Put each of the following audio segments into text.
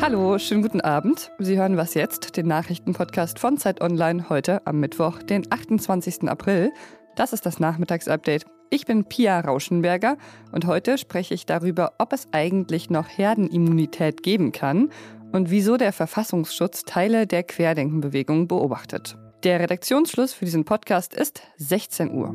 Hallo, schönen guten Abend. Sie hören was jetzt, den Nachrichtenpodcast von Zeit Online heute am Mittwoch, den 28. April. Das ist das Nachmittagsupdate. Ich bin Pia Rauschenberger und heute spreche ich darüber, ob es eigentlich noch Herdenimmunität geben kann und wieso der Verfassungsschutz Teile der Querdenkenbewegung beobachtet. Der Redaktionsschluss für diesen Podcast ist 16 Uhr.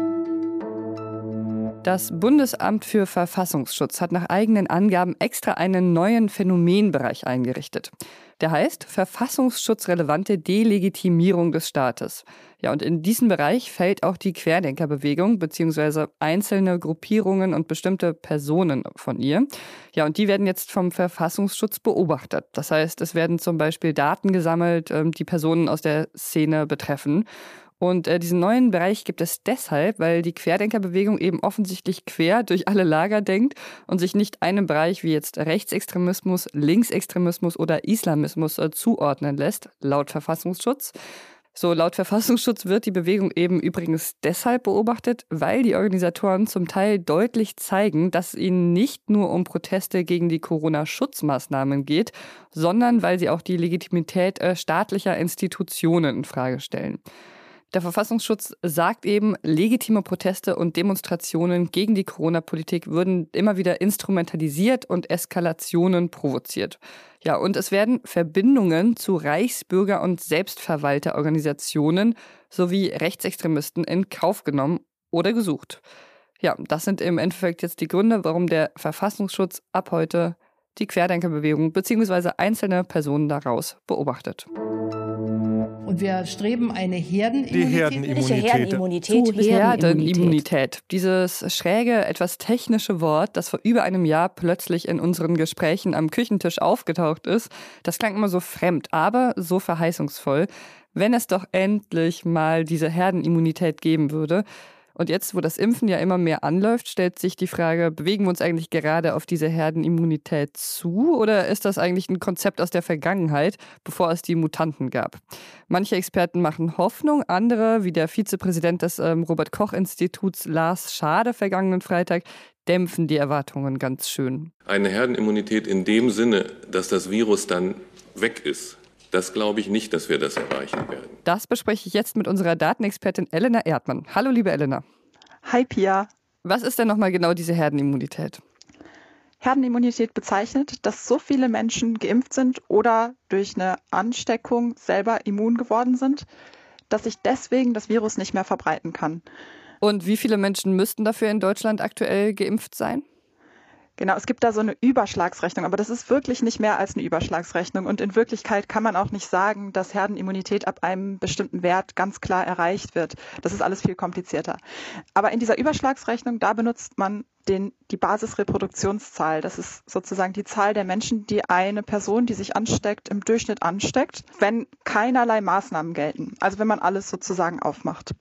Das Bundesamt für Verfassungsschutz hat nach eigenen Angaben extra einen neuen Phänomenbereich eingerichtet. Der heißt verfassungsschutzrelevante Delegitimierung des Staates. Ja, und in diesen Bereich fällt auch die Querdenkerbewegung bzw. einzelne Gruppierungen und bestimmte Personen von ihr. Ja, und die werden jetzt vom Verfassungsschutz beobachtet. Das heißt, es werden zum Beispiel Daten gesammelt, ähm, die Personen aus der Szene betreffen. Und äh, diesen neuen Bereich gibt es deshalb, weil die Querdenkerbewegung eben offensichtlich quer durch alle Lager denkt und sich nicht einem Bereich wie jetzt Rechtsextremismus, Linksextremismus oder Islamismus äh, zuordnen lässt, laut Verfassungsschutz. So laut Verfassungsschutz wird die Bewegung eben übrigens deshalb beobachtet, weil die Organisatoren zum Teil deutlich zeigen, dass es ihnen nicht nur um Proteste gegen die Corona-Schutzmaßnahmen geht, sondern weil sie auch die Legitimität äh, staatlicher Institutionen in Frage stellen. Der Verfassungsschutz sagt eben, legitime Proteste und Demonstrationen gegen die Corona-Politik würden immer wieder instrumentalisiert und Eskalationen provoziert. Ja, und es werden Verbindungen zu Reichsbürger- und Selbstverwalterorganisationen sowie Rechtsextremisten in Kauf genommen oder gesucht. Ja, das sind im Endeffekt jetzt die Gründe, warum der Verfassungsschutz ab heute die Querdenkerbewegung bzw. einzelne Personen daraus beobachtet. Und wir streben eine Herdenimmunität. Die Herdenimmunität. Herdenimmunität. Zu Herdenimmunität. Dieses schräge, etwas technische Wort, das vor über einem Jahr plötzlich in unseren Gesprächen am Küchentisch aufgetaucht ist, das klang immer so fremd, aber so verheißungsvoll. Wenn es doch endlich mal diese Herdenimmunität geben würde, und jetzt, wo das Impfen ja immer mehr anläuft, stellt sich die Frage, bewegen wir uns eigentlich gerade auf diese Herdenimmunität zu oder ist das eigentlich ein Konzept aus der Vergangenheit, bevor es die Mutanten gab? Manche Experten machen Hoffnung, andere, wie der Vizepräsident des ähm, Robert Koch Instituts Lars Schade vergangenen Freitag, dämpfen die Erwartungen ganz schön. Eine Herdenimmunität in dem Sinne, dass das Virus dann weg ist, das glaube ich nicht, dass wir das erreichen werden. Das bespreche ich jetzt mit unserer Datenexpertin Elena Erdmann. Hallo, liebe Elena. Hi, Pia. Was ist denn nochmal genau diese Herdenimmunität? Herdenimmunität bezeichnet, dass so viele Menschen geimpft sind oder durch eine Ansteckung selber immun geworden sind, dass sich deswegen das Virus nicht mehr verbreiten kann. Und wie viele Menschen müssten dafür in Deutschland aktuell geimpft sein? Genau, es gibt da so eine Überschlagsrechnung, aber das ist wirklich nicht mehr als eine Überschlagsrechnung. Und in Wirklichkeit kann man auch nicht sagen, dass Herdenimmunität ab einem bestimmten Wert ganz klar erreicht wird. Das ist alles viel komplizierter. Aber in dieser Überschlagsrechnung, da benutzt man den, die Basisreproduktionszahl. Das ist sozusagen die Zahl der Menschen, die eine Person, die sich ansteckt, im Durchschnitt ansteckt, wenn keinerlei Maßnahmen gelten. Also wenn man alles sozusagen aufmacht.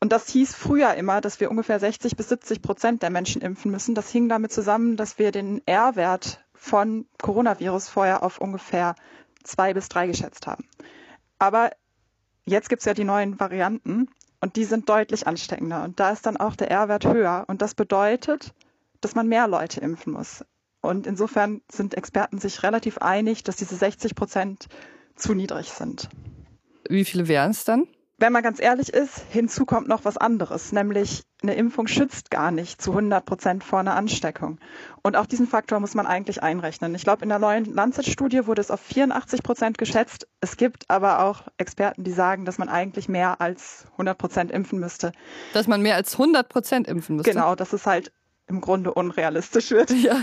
Und das hieß früher immer, dass wir ungefähr 60 bis 70 Prozent der Menschen impfen müssen. Das hing damit zusammen, dass wir den R-Wert von Coronavirus vorher auf ungefähr zwei bis drei geschätzt haben. Aber jetzt gibt es ja die neuen Varianten und die sind deutlich ansteckender. Und da ist dann auch der R-Wert höher. Und das bedeutet, dass man mehr Leute impfen muss. Und insofern sind Experten sich relativ einig, dass diese 60 Prozent zu niedrig sind. Wie viele wären es dann? Wenn man ganz ehrlich ist, hinzu kommt noch was anderes, nämlich eine Impfung schützt gar nicht zu 100 Prozent vor einer Ansteckung. Und auch diesen Faktor muss man eigentlich einrechnen. Ich glaube, in der neuen Lancet-Studie wurde es auf 84 Prozent geschätzt. Es gibt aber auch Experten, die sagen, dass man eigentlich mehr als 100 Prozent impfen müsste. Dass man mehr als 100 Prozent impfen müsste? Genau, dass es halt im Grunde unrealistisch wird. Ja.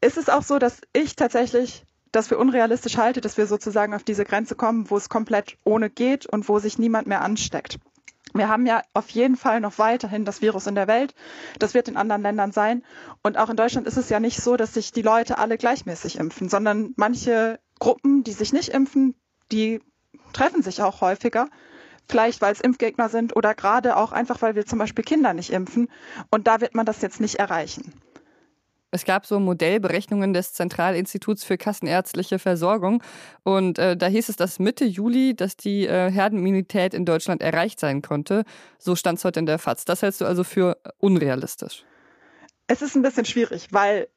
Ist es auch so, dass ich tatsächlich das für unrealistisch halte, dass wir sozusagen auf diese Grenze kommen, wo es komplett ohne geht und wo sich niemand mehr ansteckt. Wir haben ja auf jeden Fall noch weiterhin das Virus in der Welt. Das wird in anderen Ländern sein. Und auch in Deutschland ist es ja nicht so, dass sich die Leute alle gleichmäßig impfen, sondern manche Gruppen, die sich nicht impfen, die treffen sich auch häufiger. Vielleicht, weil es Impfgegner sind oder gerade auch einfach, weil wir zum Beispiel Kinder nicht impfen. Und da wird man das jetzt nicht erreichen. Es gab so Modellberechnungen des Zentralinstituts für kassenärztliche Versorgung und äh, da hieß es, dass Mitte Juli, dass die äh, Herdenimmunität in Deutschland erreicht sein konnte. So stand es heute in der FAZ. Das hältst du also für unrealistisch? Es ist ein bisschen schwierig, weil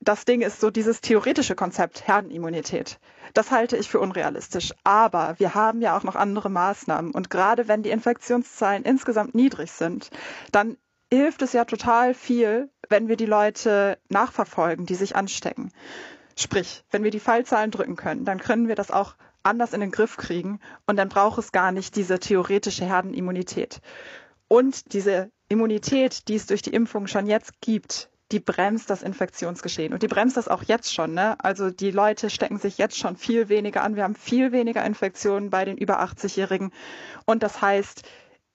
das Ding ist so dieses theoretische Konzept Herdenimmunität. Das halte ich für unrealistisch. Aber wir haben ja auch noch andere Maßnahmen. Und gerade wenn die Infektionszahlen insgesamt niedrig sind, dann hilft es ja total viel, wenn wir die Leute nachverfolgen, die sich anstecken. Sprich, wenn wir die Fallzahlen drücken können, dann können wir das auch anders in den Griff kriegen und dann braucht es gar nicht diese theoretische Herdenimmunität. Und diese Immunität, die es durch die Impfung schon jetzt gibt, die bremst das Infektionsgeschehen. Und die bremst das auch jetzt schon. Ne? Also die Leute stecken sich jetzt schon viel weniger an. Wir haben viel weniger Infektionen bei den über 80-Jährigen. Und das heißt,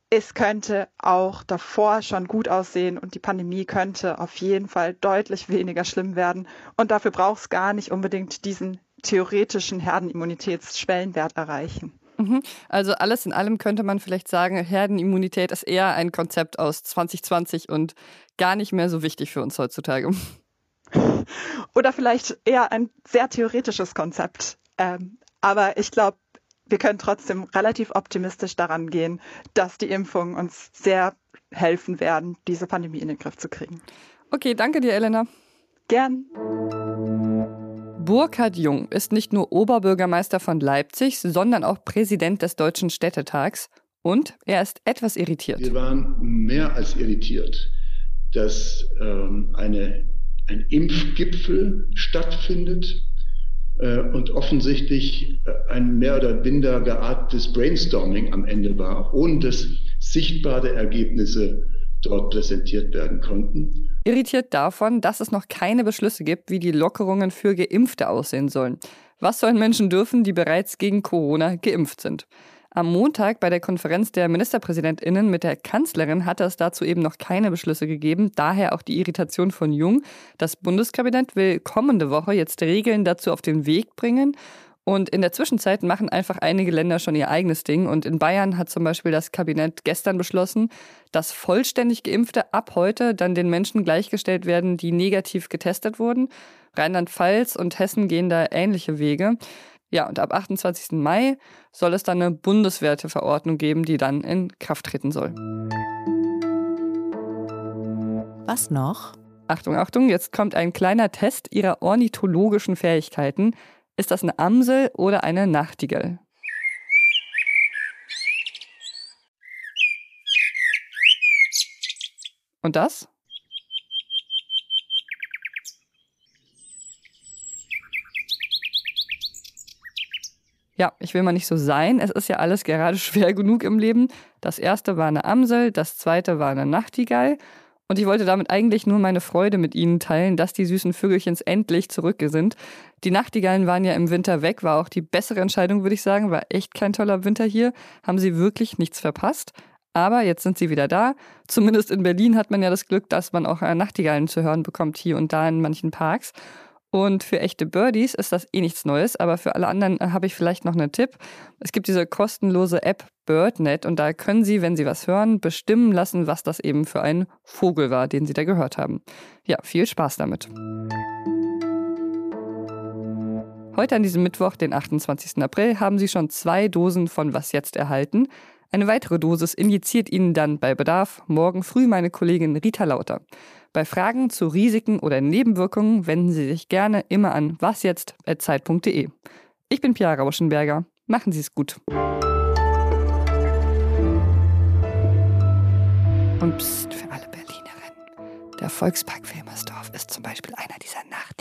es könnte auch davor schon gut aussehen und die Pandemie könnte auf jeden Fall deutlich weniger schlimm werden. Und dafür braucht es gar nicht unbedingt diesen theoretischen Herdenimmunitätsschwellenwert erreichen. Mhm. Also alles in allem könnte man vielleicht sagen, Herdenimmunität ist eher ein Konzept aus 2020 und gar nicht mehr so wichtig für uns heutzutage. Oder vielleicht eher ein sehr theoretisches Konzept. Ähm, aber ich glaube, wir können trotzdem relativ optimistisch daran gehen, dass die Impfungen uns sehr helfen werden, diese Pandemie in den Griff zu kriegen. Okay, danke dir, Elena. Gern. Burkhard Jung ist nicht nur Oberbürgermeister von Leipzig, sondern auch Präsident des Deutschen Städtetags. Und er ist etwas irritiert. Wir waren mehr als irritiert, dass ähm, eine, ein Impfgipfel stattfindet und offensichtlich äh, ein mehr oder minder geartetes Brainstorming am Ende war, ohne dass sichtbare Ergebnisse dort präsentiert werden konnten. Irritiert davon, dass es noch keine Beschlüsse gibt, wie die Lockerungen für Geimpfte aussehen sollen. Was sollen Menschen dürfen, die bereits gegen Corona geimpft sind? Am Montag bei der Konferenz der Ministerpräsidentinnen mit der Kanzlerin hat es dazu eben noch keine Beschlüsse gegeben, daher auch die Irritation von Jung. Das Bundeskabinett will kommende Woche jetzt Regeln dazu auf den Weg bringen. Und in der Zwischenzeit machen einfach einige Länder schon ihr eigenes Ding. Und in Bayern hat zum Beispiel das Kabinett gestern beschlossen, dass vollständig Geimpfte ab heute dann den Menschen gleichgestellt werden, die negativ getestet wurden. Rheinland-Pfalz und Hessen gehen da ähnliche Wege. Ja, und ab 28. Mai soll es dann eine bundesweite Verordnung geben, die dann in Kraft treten soll. Was noch? Achtung, Achtung, jetzt kommt ein kleiner Test Ihrer ornithologischen Fähigkeiten. Ist das eine Amsel oder eine Nachtigall? Und das? Ja, ich will mal nicht so sein. Es ist ja alles gerade schwer genug im Leben. Das erste war eine Amsel, das zweite war eine Nachtigall. Und ich wollte damit eigentlich nur meine Freude mit Ihnen teilen, dass die süßen Vögelchens endlich zurück sind. Die Nachtigallen waren ja im Winter weg, war auch die bessere Entscheidung, würde ich sagen. War echt kein toller Winter hier. Haben Sie wirklich nichts verpasst. Aber jetzt sind sie wieder da. Zumindest in Berlin hat man ja das Glück, dass man auch Nachtigallen zu hören bekommt, hier und da in manchen Parks. Und für echte Birdies ist das eh nichts Neues, aber für alle anderen äh, habe ich vielleicht noch einen Tipp. Es gibt diese kostenlose App BirdNet und da können Sie, wenn Sie was hören, bestimmen lassen, was das eben für ein Vogel war, den Sie da gehört haben. Ja, viel Spaß damit. Heute an diesem Mittwoch, den 28. April, haben Sie schon zwei Dosen von Was jetzt erhalten. Eine weitere Dosis injiziert Ihnen dann bei Bedarf morgen früh meine Kollegin Rita Lauter. Bei Fragen zu Risiken oder Nebenwirkungen wenden Sie sich gerne immer an wasjetzt.zeit.de. Ich bin Pia Rauschenberger. Machen Sie es gut. Und pst, für alle Berlinerinnen. Der Volkspark Wilmersdorf ist zum Beispiel einer dieser Nach